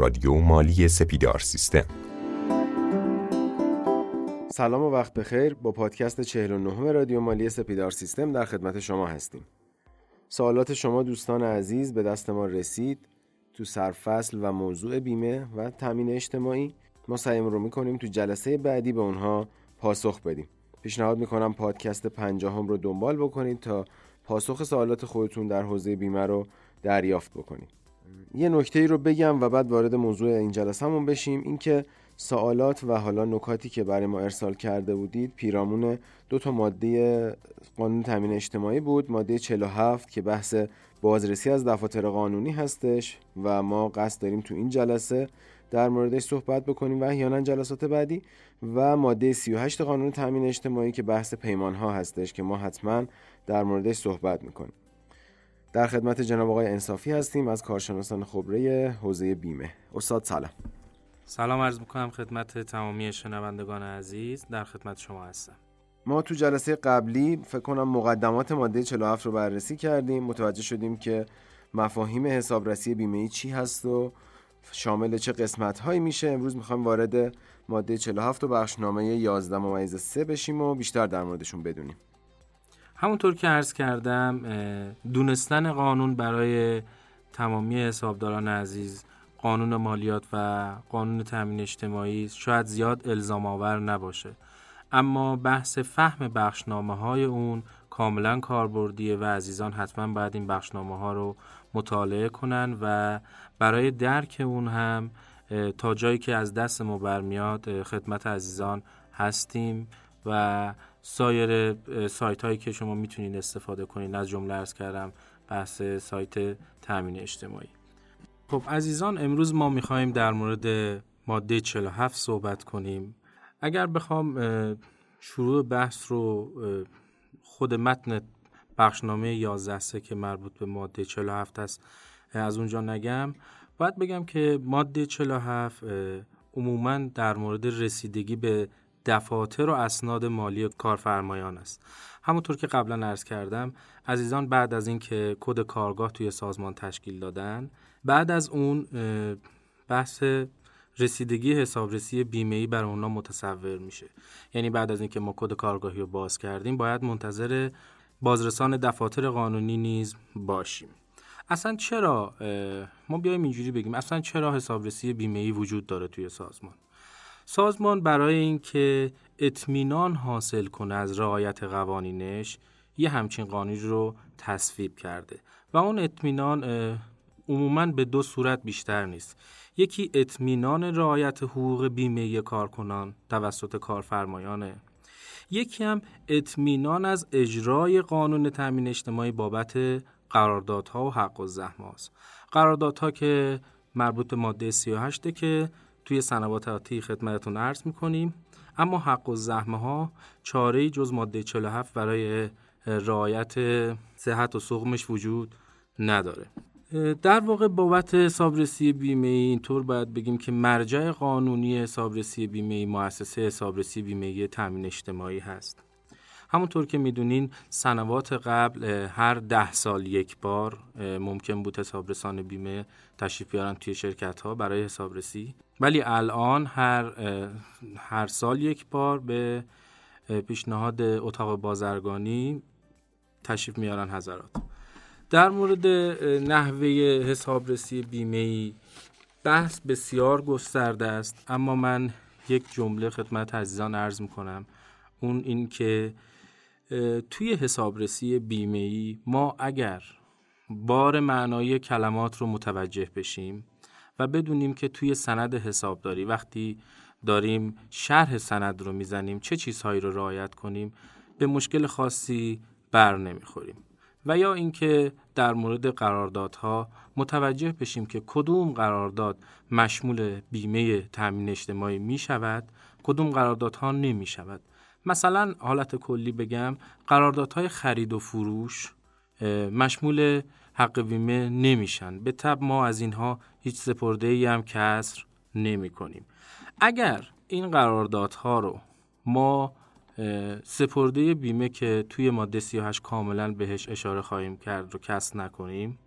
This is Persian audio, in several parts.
رادیو مالی سپیدار سیستم. سلام و وقت بخیر. با پادکست 49 رادیو مالی سپیدار سیستم در خدمت شما هستیم. سوالات شما دوستان عزیز به دست ما رسید. تو سرفصل و موضوع بیمه و تامین اجتماعی ما سعیمون رو می‌کنیم تو جلسه بعدی به اونها پاسخ بدیم. پیشنهاد می‌کنم پادکست پنجاهم رو دنبال بکنید تا پاسخ سوالات خودتون در حوزه بیمه رو دریافت بکنید. یه نکته ای رو بگم و بعد وارد موضوع این جلسهمون بشیم. اینکه سوالات و حالا نکاتی که برای ما ارسال کرده بودید پیرامون دو تا ماده قانون تامین اجتماعی بود. ماده 47 که بحث بازرسی از دفاتر قانونی هستش و ما قصد داریم تو این جلسه در موردش صحبت بکنیم و احیانا جلسات بعدی. و ماده 38 قانون تامین اجتماعی که بحث پیمان ها هستش که ما حتما در موردش صحبت می‌کنیم. در خدمت جناب آقای انصافی هستیم از کارشناسان خبره حوزه بیمه. استاد سلام. سلام عرض می‌کنم خدمت تمامی شنوندگان عزیز. در خدمت شما هستم. ما تو جلسه قبلی فکر کنم مقدمات ماده 47 رو بررسی کردیم. متوجه شدیم که مفاهیم حسابرسی بیمه ای چی هست و شامل چه قسمت هایی میشه. امروز می‌خوایم وارد ماده 47 و بخشنامه 11 ممیز 3 بشیم و بیشتر در موردشون بدونیم. همونطور که عرض کردم دونستن قانون برای تمامی حسابداران عزیز قانون مالیات و قانون تامین اجتماعی شاید زیاد الزام آور نباشه. اما بحث فهم بخشنامه های اون کاملا کاربردیه و عزیزان حتما باید این بخشنامه ها رو مطالعه کنن و برای درک اون هم تا جایی که از دست ما برمیاد خدمت عزیزان هستیم و سایر سایت هایی که شما می‌تونید استفاده کنید از جمله ارز کردم بحث سایت تامین اجتماعی. خب عزیزان امروز ما می‌خواهیم در مورد ماده 47 صحبت کنیم. اگر بخوام شروع بحث رو خود متن بخشنامه 11 که مربوط به ماده 47 است از اونجا نگم. باید بگم که ماده 47 عموما در مورد رسیدگی به دفاتر و اسناد مالی کارفرمایان است. همونطور که قبلا عرض کردم عزیزان بعد از اینکه کد کارگاه توی سازمان تشکیل دادن بعد از اون بحث رسیدگی حسابرسی بیمه ای بر اونا متصور میشه. یعنی بعد از اینکه ما کد کارگاهی رو باز کردیم باید منتظر بازرسان دفاتر قانونی نیز باشیم. اصلا چرا ما بیایم اینجوری بگیم اصلا چرا حسابرسی بیمه ای وجود داره توی سازمان؟ سازمان برای اینکه اطمینان حاصل کنه از رعایت قوانینش یه همچین قانونی رو تصویب کرده و اون اطمینان عموما به دو صورت بیشتر نیست. یکی اطمینان رعایت حقوق بیمه کارکنان توسط کارفرمایانه. یکی هم اطمینان از اجرای قانون تامین اجتماعی بابت قراردادها و حق و زحمه قراردادها که مربوط به ماده 38 که توی سنوات آتی خدمتتون عرض می‌کنیم. اما حق و زحمه ها چاره جز ماده 47 برای رعایت صحت و سقمش وجود نداره. در واقع بابت حسابرسی بیمه ای اینطور باید بگیم که مرجع قانونی حسابرسی بیمه مؤسسه حسابرسی بیمه تامین اجتماعی هست. همونطور که می‌دونین سنوات قبل هر ده سال یک بار ممکن بود حسابرسان بیمه تشریف بیارن توی شرکت ها برای حسابرسی. ولی الان هر هر سال یک بار به پیشنهاد اتاق بازرگانی تشریف میارن حضرات. در مورد نحوه حسابرسی بیمه ای بحث بسیار گسترده است اما من یک جمله خدمت عزیزان عرض می‌کنم. اون این که توی حسابرسی بیمه ای ما اگر بار معنای کلمات رو متوجه بشیم و بدونیم که توی سند حسابداری وقتی داریم شرح سند رو می‌زنیم چه چیزهایی رو رعایت کنیم به مشکل خاصی بر نمی‌خوریم. و یا اینکه در مورد قراردادها متوجه بشیم که کدوم قرارداد مشمول بیمه تامین اجتماعی می شود کدوم قراردادها نمی شود مثلا حالت کلی بگم قراردادهای خرید و فروش مشمول حق بیمه نمیشن. به تب ما از اینها هیچ سپرده ای هم کسر نمی کنیم اگر این قراردادها رو ما سپرده بیمه که توی ماده 38 کاملا بهش اشاره خواهیم کرد رو کسر نکنیم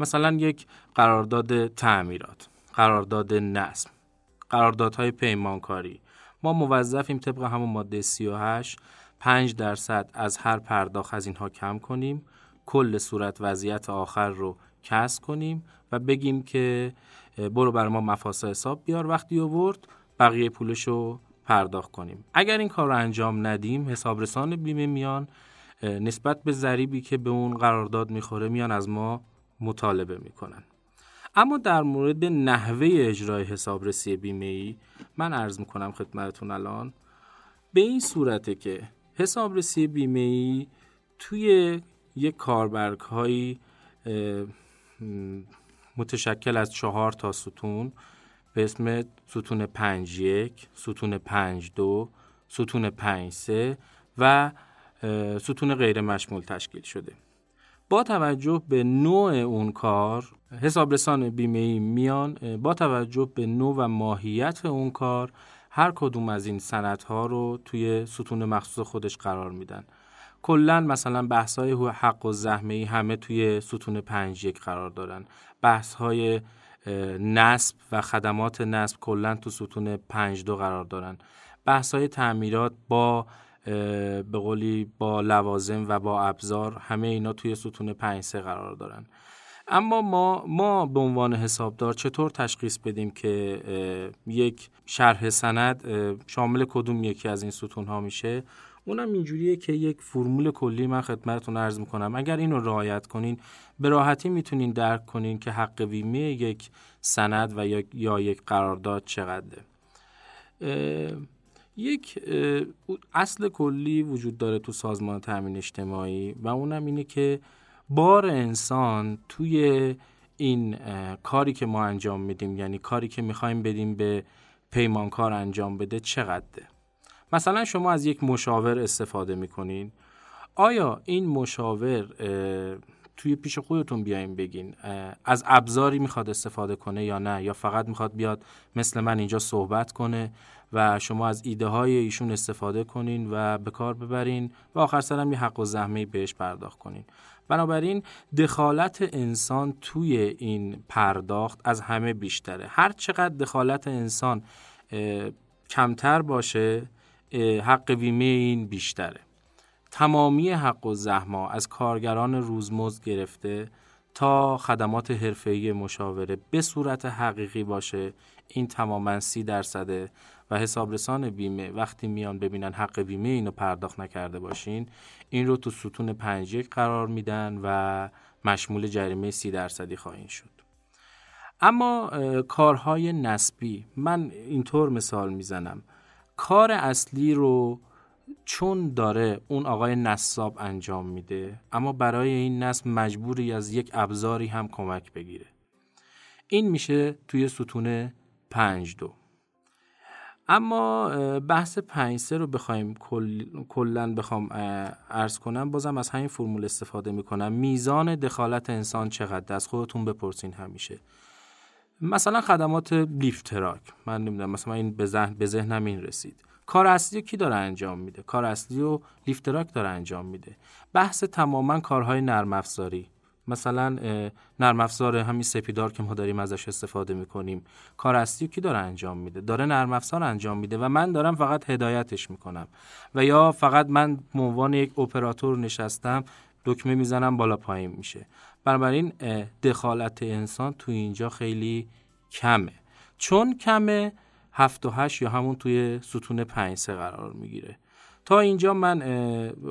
مثلا یک قرارداد تعمیرات قرارداد نصب قراردادهای پیمانکاری. ما موظفیم طبق همون ماده 38 5 درصد از هر پرداخت از اینها کم کنیم. کل صورت وضعیت آخر رو کسب کنیم و بگیم که برو بر ما مفاسه حساب بیار وقتی آورد بقیه پولش رو پرداخت کنیم. اگر این کار رو انجام ندیم حسابرسان بیمه میان نسبت به ضریبی که به اون قرارداد می‌خوره میان از ما مطالبه می‌کنن. اما در مورد نحوه اجرای حسابرسی بیمه ای من عرض می‌کنم خدمتتون الان به این صورته که حسابرسی بیمه ای توی یک کاربرگ هایی متشکل از چهار تا ستون. به اسم ستون پنج یک، ستون پنج دو، ستون پنج سه و ستون غیر مشمول تشکیل شده. با توجه به نوع اون کار حسابرسان بیمه ای میان با توجه به نوع و ماهیت اون کار هر کدوم از این سندها رو توی ستون مخصوص خودش قرار میدن. کلا مثلا بحث های حق و زحمه ای همه توی ستون پنج یک قرار دارن. بحث های نصب و خدمات نصب کلا تو ستون پنج دو قرار دارن. بحث های تعمیرات با به قولی با لوازم و با ابزار همه اینا توی ستون پنج سه قرار دارن. اما ما ما به عنوان حسابدار چطور تشخیص بدیم که یک شرح سند شامل کدوم یکی از این ستون ها میشه؟ اونم اینجوریه که یک فرمول کلی من خدمتتون عرض می‌کنم. اگر اینو رعایت کنین به راحتی می‌تونین درک کنین که حق بیمه یک سند و یا یک قرارداد چقدره. یک اصل کلی وجود داره تو سازمان تامین اجتماعی و اونم اینه که بار انسان توی این کاری که ما انجام میدیم یعنی کاری که می‌خوایم بدیم به پیمانکار انجام بده چقدره. مثلا شما از یک مشاور استفاده می‌کنین. آیا این مشاور توی پیش خودتون بیاین بگین از ابزاری می‌خواد استفاده کنه یا نه؟ یا فقط می‌خواد بیاد مثل من اینجا صحبت کنه و شما از ایده های ایشون استفاده کنین و به کار ببرین و آخر سرم یه حق و زحمه بهش پرداخت کنین. بنابراین دخالت انسان توی این پرداخت از همه بیشتره. هر چقدر دخالت انسان کمتر باشه حق بیمه این بیشتره. تمامی حق و زحما از کارگران روزمزد گرفته تا خدمات حرفه‌ای مشاوره به صورت حقیقی باشه این تماما سی درصده. و حسابرسان بیمه وقتی میان ببینن حق بیمه اینو پرداخت نکرده باشین این رو تو ستون پنج قرار میدن و مشمول جریمه سی درصدی خواهید شد. اما کارهای نسبی من اینطور مثال می‌زنم. کار اصلی رو چون داره اون آقای نصاب انجام میده اما برای این نصب مجبوری از یک ابزاری هم کمک بگیره. این میشه توی ستون پنج دو. اما بحث پنج سه رو بخوایم کلا بخوام ارز کنم. بازم از همین فرمول استفاده می‌کنم. میزان دخالت انسان چقدر از خودتون بپرسین همیشه. مثلا خدمات لیفت تراک. من نمی‌دونم مثلا این به ذهن به ذهنم این رسید. کار اصلی کی داره انجام میده؟ کار اصلی رو لیفت تراک داره انجام میده. بحث تماما کارهای نرم افزاری. مثلا نرم افزار همین سپیدار که ما داریم ازش استفاده می‌کنیم. کار اصلی کی داره انجام میده؟ داره نرم افزار انجام میده و من دارم فقط هدایتش می‌کنم. و یا فقط من به عنوان یک اپراتور نشستم دکمه می‌زنم بالا پایین میشه. بنابراین دخالت انسان تو اینجا خیلی کمه. چون کمه هفت و هشت یا همون توی ستون پنج سه قرار می‌گیره. تا اینجا من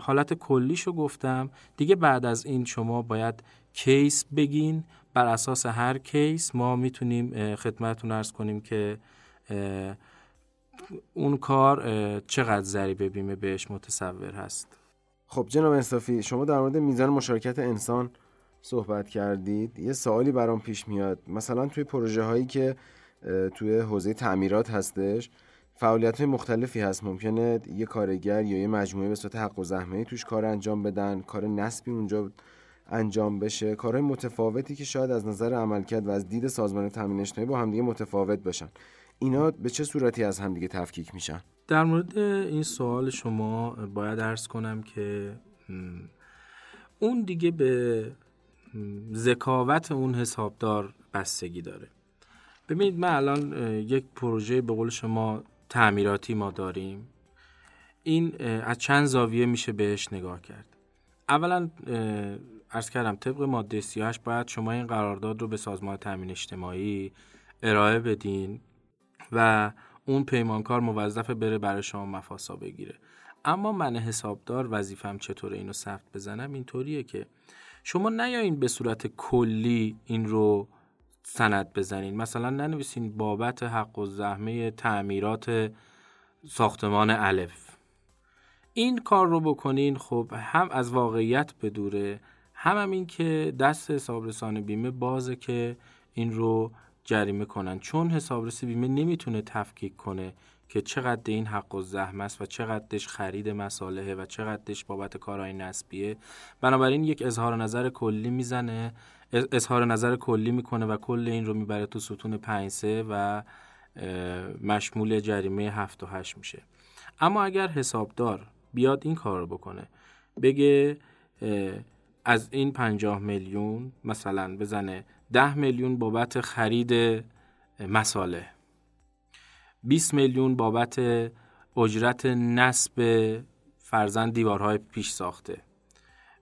حالت کلیشو گفتم. دیگه بعد از این شما باید کیس بگین. بر اساس هر کیس ما می‌تونیم خدمتتون ارز کنیم که اون کار چقدر ضریبه بیمه بهش متصور هست. خب جناب انصافی شما در مورد میزان مشارکت انسان صحبت کردید یه سوالی برام پیش میاد. مثلا توی پروژه هایی که توی حوزه تعمیرات هستش فعالیت های مختلفی هست. ممکنه یه کارگر یا یه مجموعه به صورت حق و زحمه توش کار انجام بدن کار نسبی اونجا انجام بشه. کارهای متفاوتی که شاید از نظر عملکرد و از دید سازمان تامین اجتماعی با همدیگه متفاوت باشن. اینا به چه صورتی از همدیگه تفکیک میشن؟ در مورد این سوال شما باید ارز کنم که اون دیگه به ذکاوت اون حسابدار بستگی داره. ببینید من الان یک پروژه به قول شما تعمیراتی ما داریم. این از چند زاویه میشه بهش نگاه کرد. اولا ارز کردم طبق ماده 38 باید شما این قرارداد رو به سازمان تامین اجتماعی ارائه بدین و اون پیمانکار موظف بره برای شما مفاسا بگیره. اما من حسابدار وظیفم چطوره اینو ثبت بزنم؟ اینطوریه که شما نیاین به صورت کلی این رو سند بزنین. مثلا ننویسین بابت حق و زحمه تعمیرات ساختمان الف. این کار رو بکنین خب هم از واقعیت بدوره هم, هم این که دست حسابرسان بیمه بازه که این رو جریمه کنن. چون حسابرس بیمه نمی‌تونه تفکیک کنه. که چقدر این حق و زحمه است و چقدرش خرید مصالحه و چقدرش بابت کارهای نسبیه. بنابراین یک اظهار نظر کلی می‌زنه اظهار نظر کلی می‌کنه و کل این رو می‌بره تو ستون 5 و مشمول جریمه 7 و 8 میشه. اما اگر حسابدار بیاد این کار رو بکنه بگه از این 50 میلیون مثلا بزنه 10 میلیون بابت خرید مساله 20 میلیون بابت اجرت نصب فرزند دیوارهای پیش ساخته.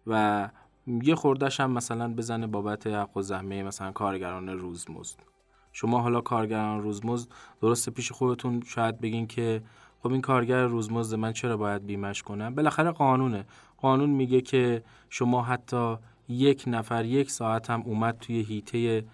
و یه خوردش هم مثلا بزنه بابت حق و زحمه مثلا کارگران روزمزد. شما حالا کارگران روزمزد درسته پیش خودتون شاید بگین که خب این کارگر روزمزد من چرا باید بیمش کنم؟ بالاخره قانونه. قانون میگه که شما حتی یک نفر یک ساعت هم اومد توی هیته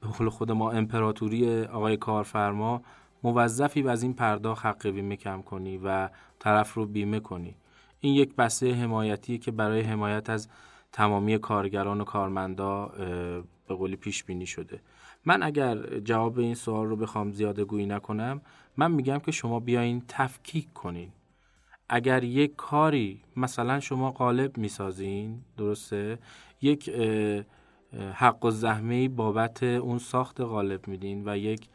به خود ما امپراتوری آقای کارفرما موظفی از این پرداخت حق بیمه کم کنی و طرف رو بیمه کنی. این یک بسته حمایتیه که برای حمایت از تمامی کارگران و کارمندا به قولی پیش بینی شده. من اگر جواب این سوال رو بخوام زیاده گویی نکنم من میگم که شما بیاین تفکیک کنین. اگر یک کاری مثلا شما قالب می‌سازین درسته؟ یک حق و زحمه بابت اون ساخت قالب میدین و یک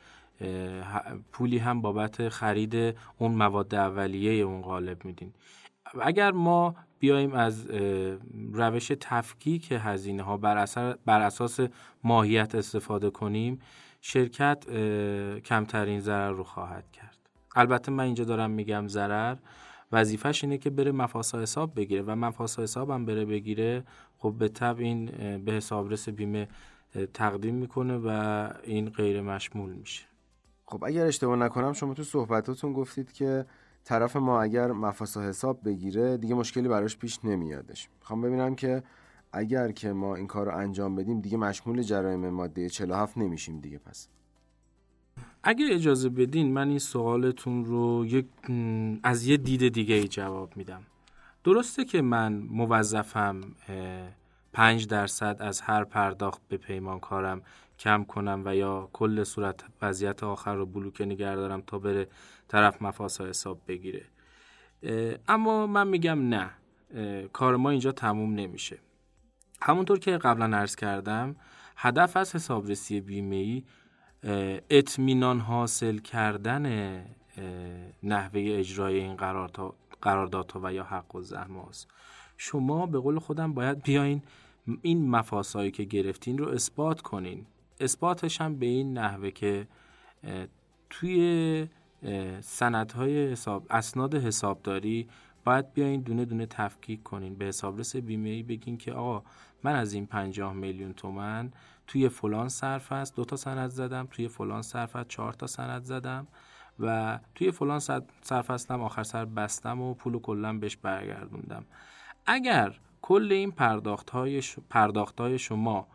پولی هم بابت خرید اون مواد اولیه اون قالب میدین. اگر ما بیایم از روش تفکیک هزینه ها بر, بر اساس ماهیت استفاده کنیم شرکت کمترین ضرر رو خواهد کرد. البته من اینجا دارم میگم ضرر. وظیفش اینه که بره مفاسا حساب بگیره و مفاسا حساب هم بره بگیره خب به طب این به حسابرس بیمه تقدیم می‌کنه و این غیر مشمول میشه. خب اگر اشتباه نکنم شما تو صحبتاتون گفتید که طرف ما اگر مفاسا حساب بگیره دیگه مشکلی براش پیش نمیادش. می‌خوام ببینم که اگر که ما این کار رو انجام بدیم دیگه مشمول جرایم ماده 47 نمیشیم دیگه پس. اگر اجازه بدین من این سوالتون رو یک از یه دید دیگه ای جواب میدم. درسته که من موظفم پنج درصد از هر پرداخت به پیمانکارم کم کنم و یا کل صورت وضعیت آخر رو بلوکه نگه دارم تا بره طرف مفاسا حساب بگیره. اما من میگم نه کار ما اینجا تموم نمیشه. همونطور که قبلا عرض کردم هدف از حسابرسی بیمه ای اطمینان حاصل کردن نحوه اجرای این قراردادها و یا حق و زحمه است شما به قول خودم باید بیاین این مفاسایی که گرفتین رو اثبات کنین. اثباتش هم به این نحوه که توی سندهای حساب اسناد حسابداری باید بیاین دونه دونه تفکیک کنین. به حسابرس بیمه ای بگین که آقا من از این 50 میلیون تومن توی فلان صرف است دو تا سند زدم توی فلان صرف است چهار تا سند زدم و توی فلان صرف هستم آخر سر بستم و پول کلا بهش برگردوندم. اگر کل این پرداخت های, پرداخت های شما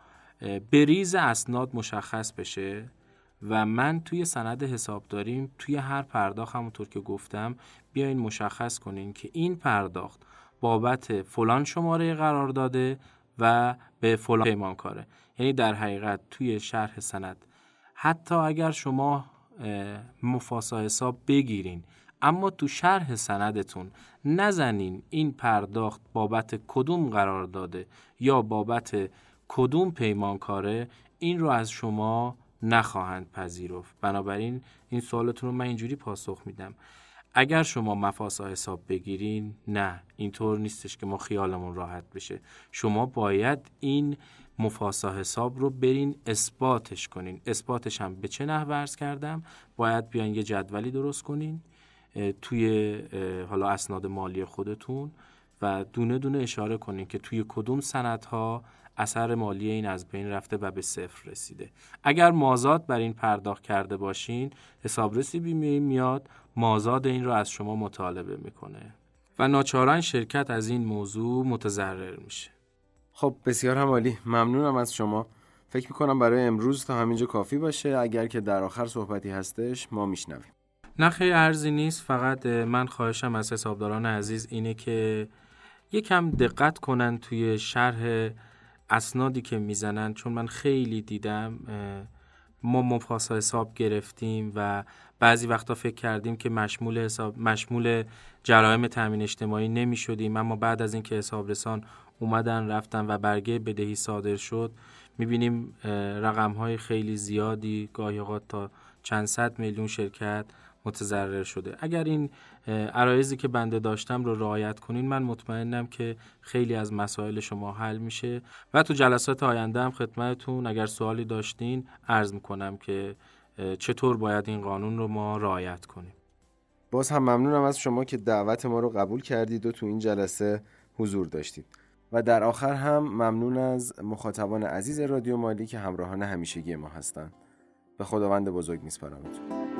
بریز اسناد مشخص بشه و من توی سند حسابداریم توی هر پرداخت همونطور که گفتم بیاین مشخص کنین که این پرداخت بابت فلان شماره قرار داده و به فلان پیمانکاره. یعنی در حقیقت توی شرح سند. حتی اگر شما مفاسا حساب بگیرین اما تو شرح سندتون نزنین این پرداخت بابت کدوم قرار داده یا بابت کدوم پیمانکاره این رو از شما نخواهند پذیرفت؟ بنابراین این سوالتون رو من اینجوری پاسخ میدم. اگر شما مفاسا حساب بگیرین نه اینطور نیستش که ما خیالمون راحت بشه. شما باید این مفاسا حساب رو برین اثباتش کنین. اثباتش هم به چه نحو ورز کردم؟ باید بیاین یه جدولی درست کنین توی حالا اسناد مالی خودتون و دونه دونه اشاره کنین که توی کدوم سندها اثر مالی این از بین رفته و به صفر رسیده. اگر مازاد بر این پرداخت کرده باشین حسابرسی بیمه میاد مازاد این رو از شما مطالبه می‌کنه. و ناچارن شرکت از این موضوع متضرر میشه. خب بسیار هم عالی ممنونم از شما. فکر می‌کنم برای امروز تا همینجا کافی باشه. اگر که در آخر صحبتی هستش ما میشنویم. نه خیلی ارزی نیست. فقط من خواهشم از حسابداران عزیز اینه که یکم دقت کنن توی شرح اسنادی که می‌زنن چون من خیلی دیدم ما مفاسا حساب گرفتیم و بعضی وقتا فکر کردیم که مشمول حساب مشمول جرایم تامین اجتماعی نمی شدیم اما بعد از اینکه حسابرسان اومدن رفتن و برگه بدهی صادر شد می‌بینیم رقم های خیلی زیادی گاهی اوقات تا چند صد میلیون شرکت متضرر شده. اگر این عرایزی که بنده داشتم رو رعایت کنین من مطمئنم که خیلی از مسائل شما حل میشه و تو جلسات آینده هم خدمتتون اگر سوالی داشتین عرض می‌کنم که چطور باید این قانون رو ما رعایت کنیم. باز هم ممنونم از شما که دعوت ما رو قبول کردید و تو این جلسه حضور داشتید. و در آخر هم ممنون از مخاطبان عزیز رادیو مالی که همراهان همیشگی ما هستند به خداوند بزرگ میسپارمتون.